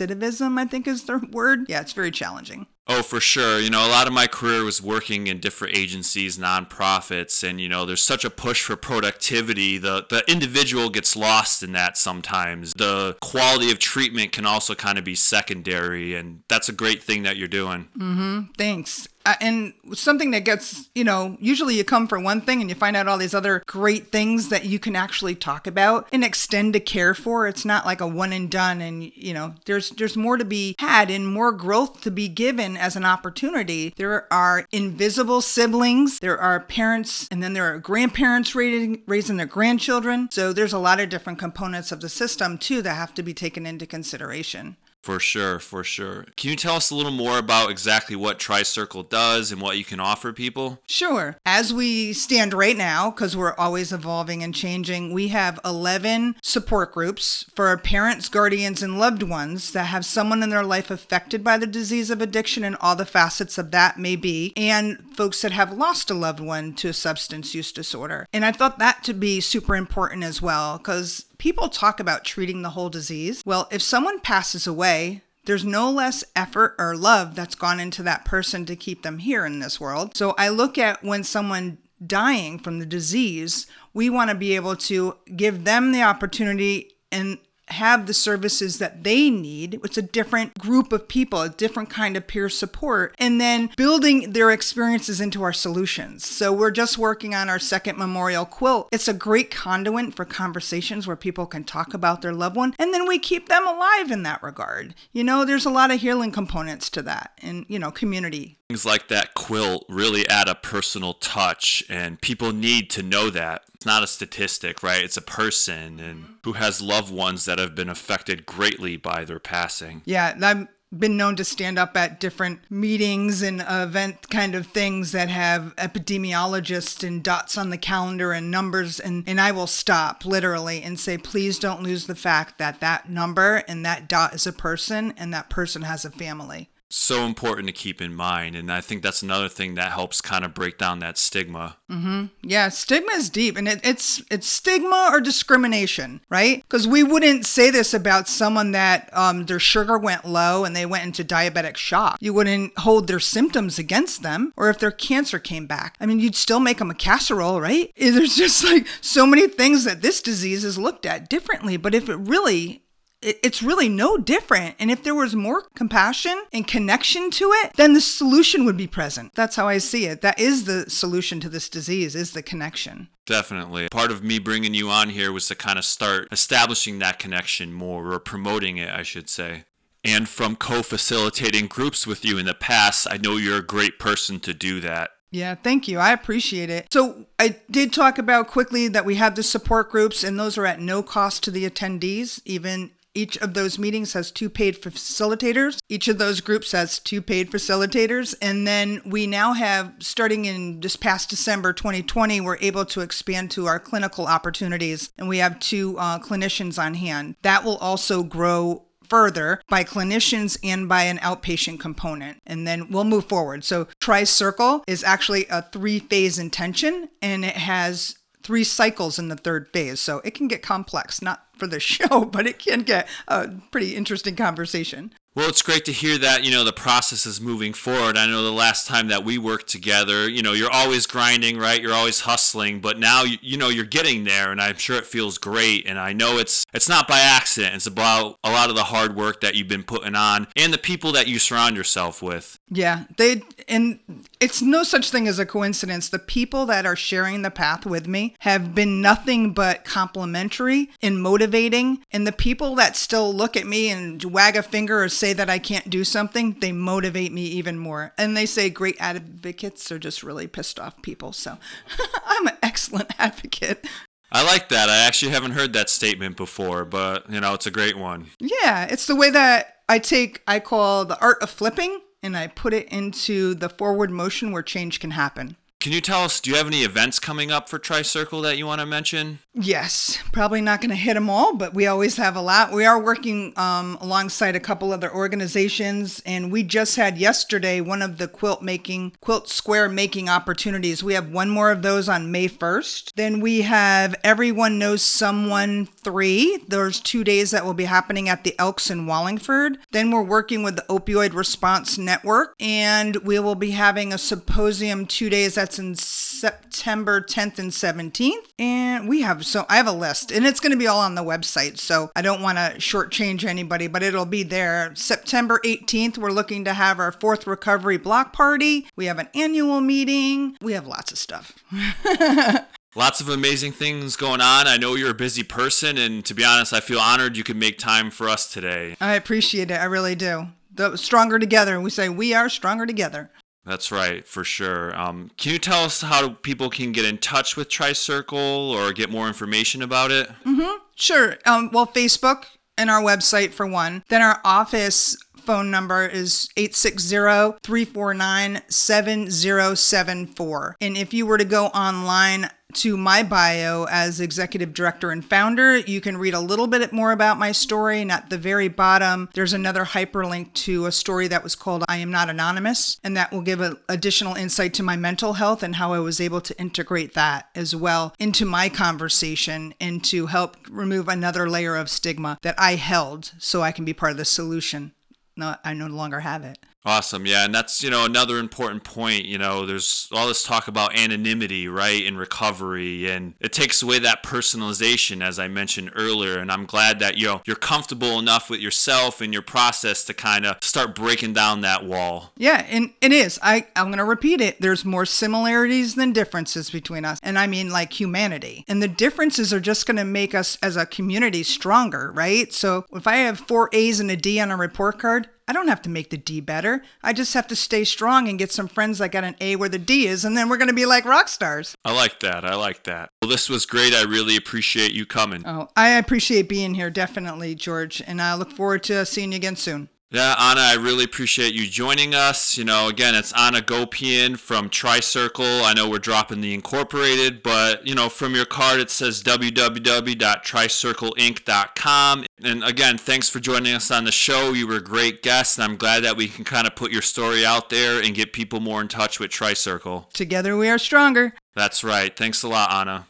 I think is the word. Yeah, it's very challenging. Oh, for sure. You know, a lot of my career was working in different agencies, nonprofits, and you know, there's such a push for productivity. The the individual gets lost in that sometimes. The quality of treatment can also kind of be secondary, and that's a great thing that you're doing. Mm-hmm. Thanks and something that gets you know usually you come for one thing and you find out all these other great things that you can actually talk about and extend to care for. It's not like a one and done and you know there's there's more to be had and more growth to be given as an opportunity. There are invisible siblings there are parents and then there are grandparents raising raising their grandchildren. So there's a lot of different components of the system too that have to be taken into consideration for sure, for sure. Can you tell us a little more about exactly what Tricircle does and what you can offer people? Sure. As we stand right now, because we're always evolving and changing, we have 11 support groups for parents, guardians, and loved ones that have someone in their life affected by the disease of addiction and all the facets of that may be, and folks that have lost a loved one to a substance use disorder. And I thought that to be super important as well, because People talk about treating the whole disease. Well, if someone passes away, there's no less effort or love that's gone into that person to keep them here in this world. So I look at when someone dying from the disease, we want to be able to give them the opportunity and have the services that they need. It's a different group of people, a different kind of peer support, and then building their experiences into our solutions. So we're just working on our second memorial quilt. It's a great conduit for conversations where people can talk about their loved one, and then we keep them alive in that regard. You know, there's a lot of healing components to that, and, you know, community Things like that quilt really add a personal touch, and people need to know that. It's not a statistic, right? It's a person and mm-hmm. who has loved ones that have been affected greatly by their passing. Yeah, I've been known to stand up at different meetings and event kind of things that have epidemiologists and dots on the calendar and numbers and and I will stop literally and say please don't lose the fact that that number and that dot is a person and that person has a family so important to keep in mind and i think that's another thing that helps kind of break down that stigma. Mm-hmm. yeah stigma is deep and it, it's it's stigma or discrimination right? Because we wouldn't say this about someone that um, their sugar went low and they went into diabetic shock. You wouldn't hold their symptoms against them or if their cancer came back. I mean you'd still make them a casserole right? [LAUGHS] There's just like so many things that this disease is looked at differently but if it really it's really no different. And if there was more compassion and connection to it, then the solution would be present. That's how I see it. That is the solution to this disease is the connection. Definitely. Part of me bringing you on here was to kind of start establishing that connection more or promoting it, I should say. And from co facilitating groups with you in the past, I know you're a great person to do that. Yeah, thank you. I appreciate it. So, I did talk about quickly that we have the support groups, and those are at no cost to the attendees. Even each of those meetings has two paid facilitators. Each of those groups has two paid facilitators. And then we now have, starting in this past December 2020, we're able to expand to our clinical opportunities, and we have two uh, clinicians on hand. That will also grow further by clinicians and by an outpatient component. And then we'll move forward. So, Tri-Circle is actually a three phase intention and it has three cycles in the third phase. So, it can get complex, not for the [LAUGHS] show, but it can get a pretty interesting conversation. Well, it's great to hear that, you know, the process is moving forward. I know the last time that we worked together, you know, you're always grinding, right? You're always hustling, but now you, you know, you're getting there and I'm sure it feels great and I know it's it's not by accident. It's about a lot of the hard work that you've been putting on and the people that you surround yourself with. Yeah, they and it's no such thing as a coincidence. The people that are sharing the path with me have been nothing but complimentary and motivating, and the people that still look at me and wag a finger or say that I can't do something, they motivate me even more. And they say great advocates are just really pissed off people. So [LAUGHS] I'm an excellent advocate. I like that. I actually haven't heard that statement before, but you know, it's a great one. Yeah, it's the way that I take I call the art of flipping and I put it into the forward motion where change can happen. Can you tell us, do you have any events coming up for Tri-Circle that you want to mention? Yes, probably not going to hit them all, but we always have a lot. We are working um, alongside a couple other organizations, and we just had yesterday one of the quilt making, quilt square making opportunities. We have one more of those on May 1st. Then we have Everyone Knows Someone 3. There's two days that will be happening at the Elks in Wallingford. Then we're working with the Opioid Response Network, and we will be having a symposium two days that's in September 10th and 17th. And we have so I have a list, and it's going to be all on the website. So I don't want to shortchange anybody, but it'll be there. September 18th, we're looking to have our fourth recovery block party. We have an annual meeting. We have lots of stuff. [LAUGHS] Lots of amazing things going on. I know you're a busy person, and to be honest, I feel honored you could make time for us today. I appreciate it. I really do. The stronger together. We say we are stronger together. That's right, for sure. Um, can you tell us how people can get in touch with Tri-Circle or get more information about it? Sure. Um, well, Facebook and our website for one. Then our office phone number is 860-349-7074. And if you were to go online to my bio as executive director and founder, you can read a little bit more about my story. And at the very bottom, there's another hyperlink to a story that was called I Am Not Anonymous. And that will give a, additional insight to my mental health and how I was able to integrate that as well into my conversation and to help remove another layer of stigma that I held so I can be part of the solution. No, I no longer have it. Awesome. Yeah. And that's, you know, another important point. You know, there's all this talk about anonymity, right, in recovery, and it takes away that personalization, as I mentioned earlier. And I'm glad that, you know, you're comfortable enough with yourself and your process to kind of start breaking down that wall. Yeah, and it is. I, I'm going to repeat it. There's more similarities than differences between us. And I mean, like humanity. And the differences are just going to make us as a community stronger, right? So if I have four A's and a D on a report card, I don't have to make the D better. I just have to stay strong and get some friends that got an A where the D is, and then we're going to be like rock stars. I like that. I like that. Well, this was great. I really appreciate you coming. Oh, I appreciate being here, definitely, George, and I look forward to seeing you again soon. Yeah, Anna, I really appreciate you joining us. You know, again, it's Anna Gopian from Tri-Circle. I know we're dropping the incorporated, but, you know, from your card it says www.tricircleinc.com. And again, thanks for joining us on the show. You were a great guest, and I'm glad that we can kind of put your story out there and get people more in touch with Tri-Circle. Together we are stronger. That's right. Thanks a lot, Anna.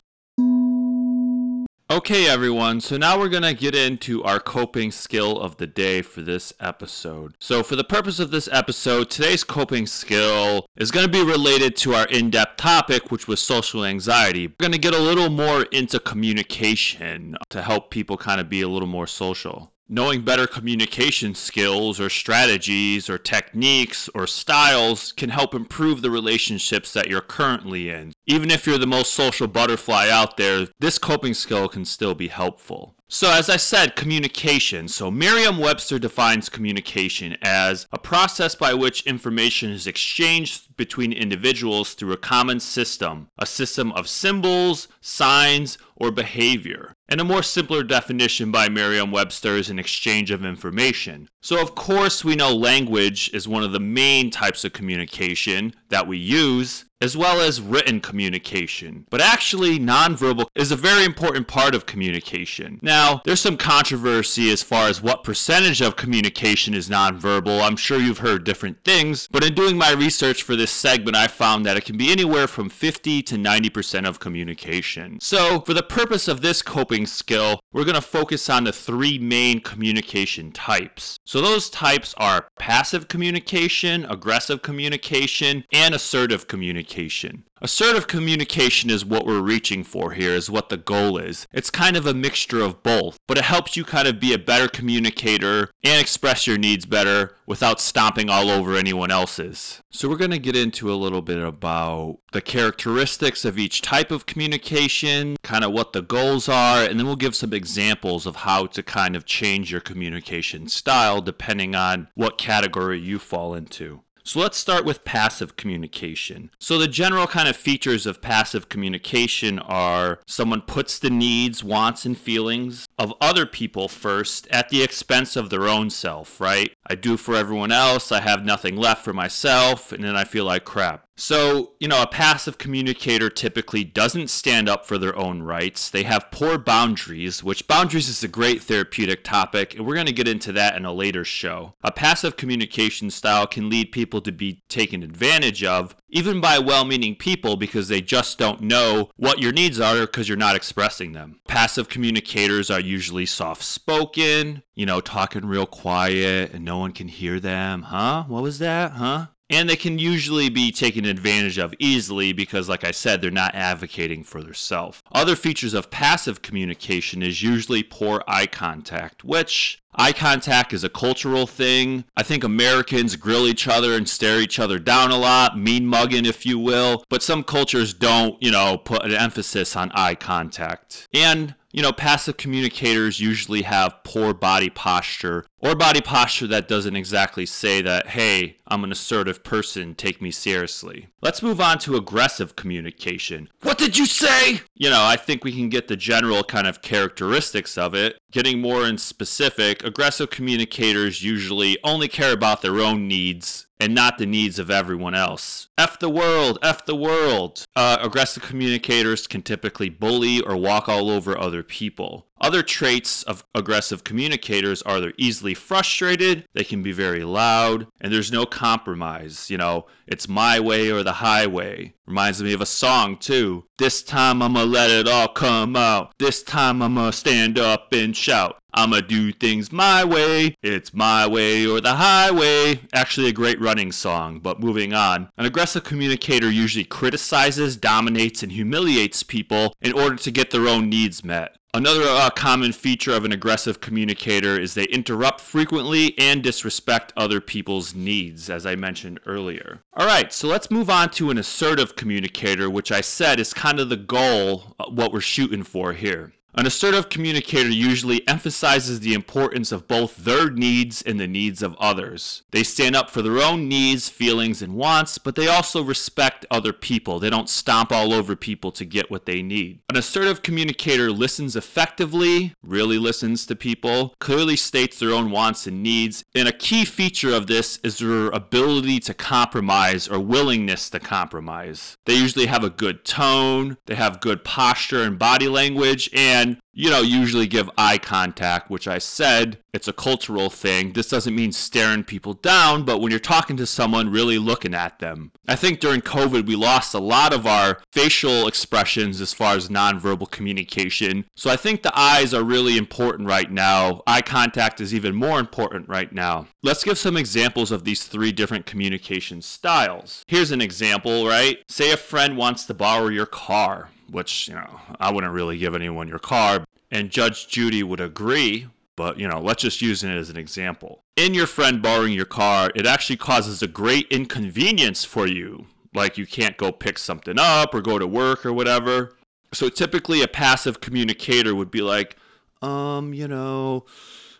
Okay, everyone, so now we're going to get into our coping skill of the day for this episode. So, for the purpose of this episode, today's coping skill is going to be related to our in depth topic, which was social anxiety. We're going to get a little more into communication to help people kind of be a little more social. Knowing better communication skills or strategies or techniques or styles can help improve the relationships that you're currently in. Even if you're the most social butterfly out there, this coping skill can still be helpful. So, as I said, communication. So, Merriam Webster defines communication as a process by which information is exchanged between individuals through a common system, a system of symbols, signs, or behavior. And a more simpler definition by Merriam Webster is an exchange of information. So, of course, we know language is one of the main types of communication that we use as well as written communication. But actually, nonverbal is a very important part of communication. Now, there's some controversy as far as what percentage of communication is nonverbal. I'm sure you've heard different things, but in doing my research for this segment, I found that it can be anywhere from 50 to 90% of communication. So, for the purpose of this coping skill, we're going to focus on the three main communication types. So, those types are passive communication, aggressive communication, and assertive communication communication. Assertive communication is what we're reaching for here, is what the goal is. It's kind of a mixture of both, but it helps you kind of be a better communicator and express your needs better without stomping all over anyone else's. So, we're going to get into a little bit about the characteristics of each type of communication, kind of what the goals are, and then we'll give some examples of how to kind of change your communication style depending on what category you fall into. So let's start with passive communication. So the general kind of features of passive communication are someone puts the needs, wants, and feelings of other people first at the expense of their own self, right? I do for everyone else, I have nothing left for myself, and then I feel like crap. So, you know, a passive communicator typically doesn't stand up for their own rights. They have poor boundaries, which boundaries is a great therapeutic topic, and we're going to get into that in a later show. A passive communication style can lead people to be taken advantage of, even by well meaning people, because they just don't know what your needs are because you're not expressing them. Passive communicators are usually soft spoken, you know, talking real quiet and no one can hear them. Huh? What was that? Huh? And they can usually be taken advantage of easily because like i said they're not advocating for themselves other features of passive communication is usually poor eye contact which Eye contact is a cultural thing. I think Americans grill each other and stare each other down a lot, mean mugging, if you will. But some cultures don't, you know, put an emphasis on eye contact. And you know, passive communicators usually have poor body posture or body posture that doesn't exactly say that, hey, I'm an assertive person, take me seriously. Let's move on to aggressive communication. What did you say? You know, I think we can get the general kind of characteristics of it. Getting more in specific, aggressive communicators usually only care about their own needs and not the needs of everyone else. F the world, F the world. Uh, aggressive communicators can typically bully or walk all over other people. Other traits of aggressive communicators are they're easily frustrated, they can be very loud, and there's no compromise. You know, it's my way or the highway. Reminds me of a song, too. This time I'ma let it all come out. This time I'ma stand up and shout. I'ma do things my way. It's my way or the highway. Actually, a great running song, but moving on. An aggressive communicator usually criticizes, dominates, and humiliates people in order to get their own needs met. Another uh, common feature of an aggressive communicator is they interrupt frequently and disrespect other people's needs, as I mentioned earlier. All right, so let's move on to an assertive communicator, which I said is kind of the goal, uh, what we're shooting for here. An assertive communicator usually emphasizes the importance of both their needs and the needs of others. They stand up for their own needs, feelings, and wants, but they also respect other people. They don't stomp all over people to get what they need. An assertive communicator listens effectively, really listens to people, clearly states their own wants and needs, and a key feature of this is their ability to compromise or willingness to compromise. They usually have a good tone, they have good posture and body language, and you know, usually give eye contact, which I said it's a cultural thing. This doesn't mean staring people down, but when you're talking to someone, really looking at them. I think during COVID, we lost a lot of our facial expressions as far as nonverbal communication. So I think the eyes are really important right now. Eye contact is even more important right now. Let's give some examples of these three different communication styles. Here's an example, right? Say a friend wants to borrow your car which, you know, I wouldn't really give anyone your car. And Judge Judy would agree. but you know, let's just use it as an example. In your friend borrowing your car, it actually causes a great inconvenience for you. Like you can't go pick something up or go to work or whatever. So typically a passive communicator would be like, um, you know,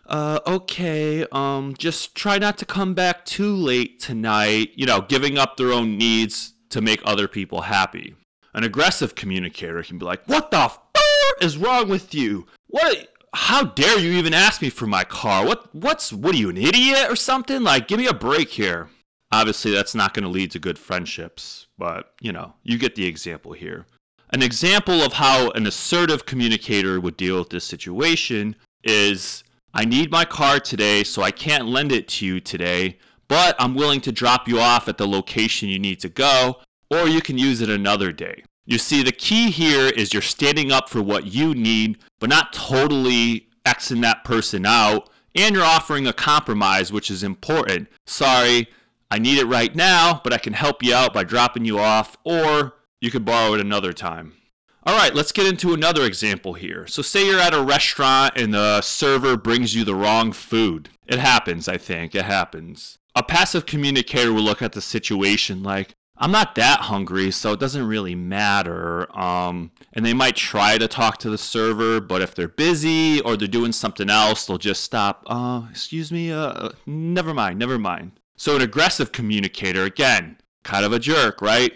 uh, okay, um, just try not to come back too late tonight, you know, giving up their own needs to make other people happy. An aggressive communicator can be like, what the f- is wrong with you? What? How dare you even ask me for my car? What? What's? What are you, an idiot or something? Like, give me a break here. Obviously, that's not going to lead to good friendships, but you know, you get the example here. An example of how an assertive communicator would deal with this situation is I need my car today, so I can't lend it to you today, but I'm willing to drop you off at the location you need to go, or you can use it another day. You see, the key here is you're standing up for what you need, but not totally Xing that person out, and you're offering a compromise, which is important. Sorry, I need it right now, but I can help you out by dropping you off, or you could borrow it another time. All right, let's get into another example here. So, say you're at a restaurant and the server brings you the wrong food. It happens, I think. It happens. A passive communicator will look at the situation like, I'm not that hungry, so it doesn't really matter. Um, and they might try to talk to the server, but if they're busy or they're doing something else, they'll just stop. Uh, excuse me. Uh, never mind. Never mind. So an aggressive communicator, again, kind of a jerk, right?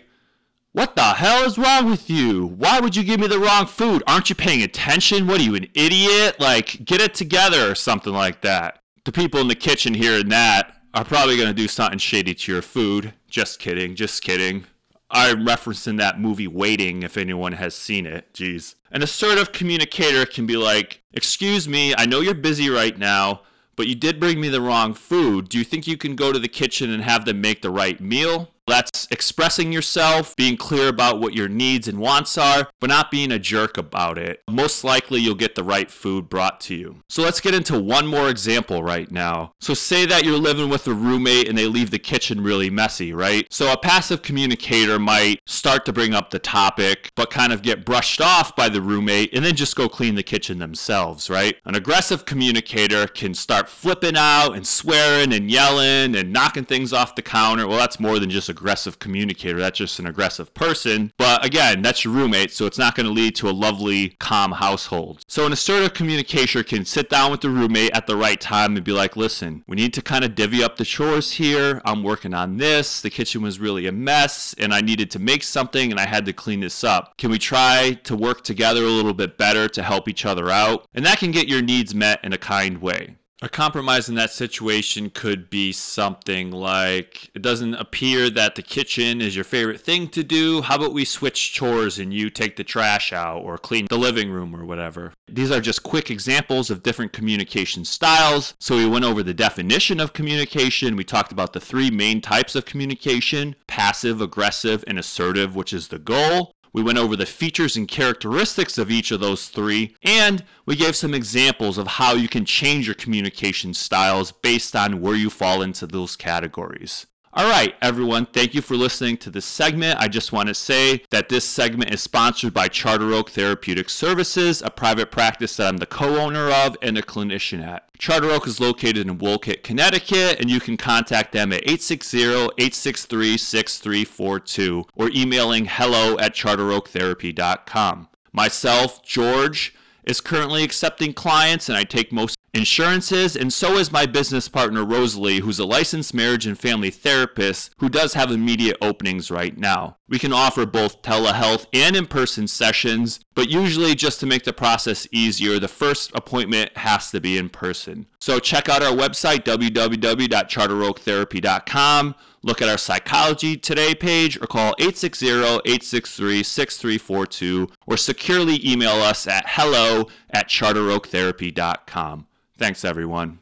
What the hell is wrong with you? Why would you give me the wrong food? Aren't you paying attention? What are you, an idiot? Like, get it together or something like that. The people in the kitchen hearing that are probably going to do something shady to your food. Just kidding, just kidding. I'm referencing that movie Waiting if anyone has seen it. Jeez. An assertive communicator can be like, Excuse me, I know you're busy right now, but you did bring me the wrong food. Do you think you can go to the kitchen and have them make the right meal? That's expressing yourself, being clear about what your needs and wants are, but not being a jerk about it. Most likely, you'll get the right food brought to you. So, let's get into one more example right now. So, say that you're living with a roommate and they leave the kitchen really messy, right? So, a passive communicator might start to bring up the topic, but kind of get brushed off by the roommate and then just go clean the kitchen themselves, right? An aggressive communicator can start flipping out and swearing and yelling and knocking things off the counter. Well, that's more than just aggressive communicator. That's just an aggressive person. But again, that's your roommate, so it's not going to lead to a lovely, calm household. So an assertive communicator can sit down with the roommate at the right time and be like, listen, we need to kind of divvy up the chores here. I'm working on this. The kitchen was really a mess, and I needed to make something, and I had to clean this up. Can we try to work together a little bit better to help each other out? And that can get your needs met in a kind way. A compromise in that situation could be something like it doesn't appear that the kitchen is your favorite thing to do. How about we switch chores and you take the trash out or clean the living room or whatever? These are just quick examples of different communication styles. So we went over the definition of communication. We talked about the three main types of communication passive, aggressive, and assertive, which is the goal. We went over the features and characteristics of each of those three, and we gave some examples of how you can change your communication styles based on where you fall into those categories. All right, everyone, thank you for listening to this segment. I just want to say that this segment is sponsored by Charter Oak Therapeutic Services, a private practice that I'm the co owner of and a clinician at. Charter Oak is located in Wolcott, Connecticut, and you can contact them at 860 863 6342 or emailing hello at charteroaktherapy.com. Myself, George, is currently accepting clients, and I take most insurances, and so is my business partner Rosalie, who's a licensed marriage and family therapist who does have immediate openings right now. We can offer both telehealth and in person sessions, but usually, just to make the process easier, the first appointment has to be in person. So, check out our website, www.charteroaktherapy.com. Look at our Psychology Today page or call 860 863 6342 or securely email us at hello at charteroaktherapy.com. Thanks, everyone.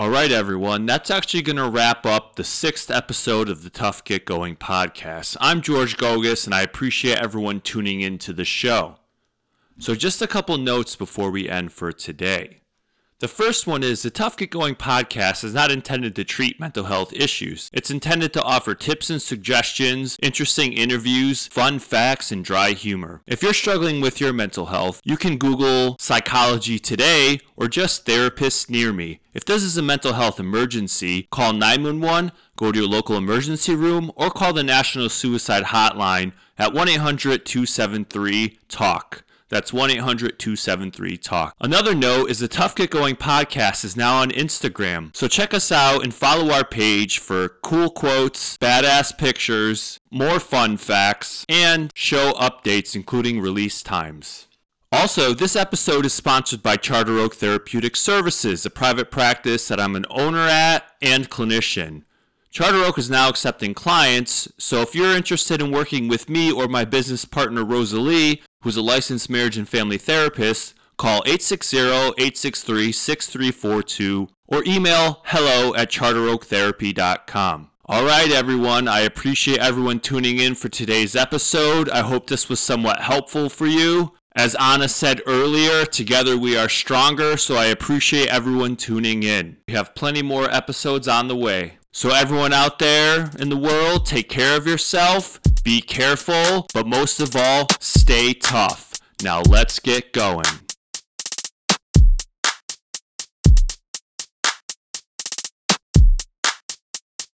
All right, everyone, that's actually going to wrap up the sixth episode of the Tough Get Going podcast. I'm George Gogus, and I appreciate everyone tuning into the show. So, just a couple notes before we end for today. The first one is the Tough Get Going podcast is not intended to treat mental health issues. It's intended to offer tips and suggestions, interesting interviews, fun facts, and dry humor. If you're struggling with your mental health, you can Google Psychology Today or just therapists near me. If this is a mental health emergency, call 911, go to your local emergency room, or call the National Suicide Hotline at 1 800 273 TALK. That's 1 800 273 TALK. Another note is the Tough Get Going podcast is now on Instagram. So check us out and follow our page for cool quotes, badass pictures, more fun facts, and show updates, including release times. Also, this episode is sponsored by Charter Oak Therapeutic Services, a private practice that I'm an owner at and clinician. Charter Oak is now accepting clients, so if you're interested in working with me or my business partner Rosalie, who's a licensed marriage and family therapist, call 860-863-6342 or email hello at charteroaktherapy.com. All right, everyone. I appreciate everyone tuning in for today's episode. I hope this was somewhat helpful for you. As Anna said earlier, together we are stronger, so I appreciate everyone tuning in. We have plenty more episodes on the way. So, everyone out there in the world, take care of yourself, be careful, but most of all, stay tough. Now, let's get going.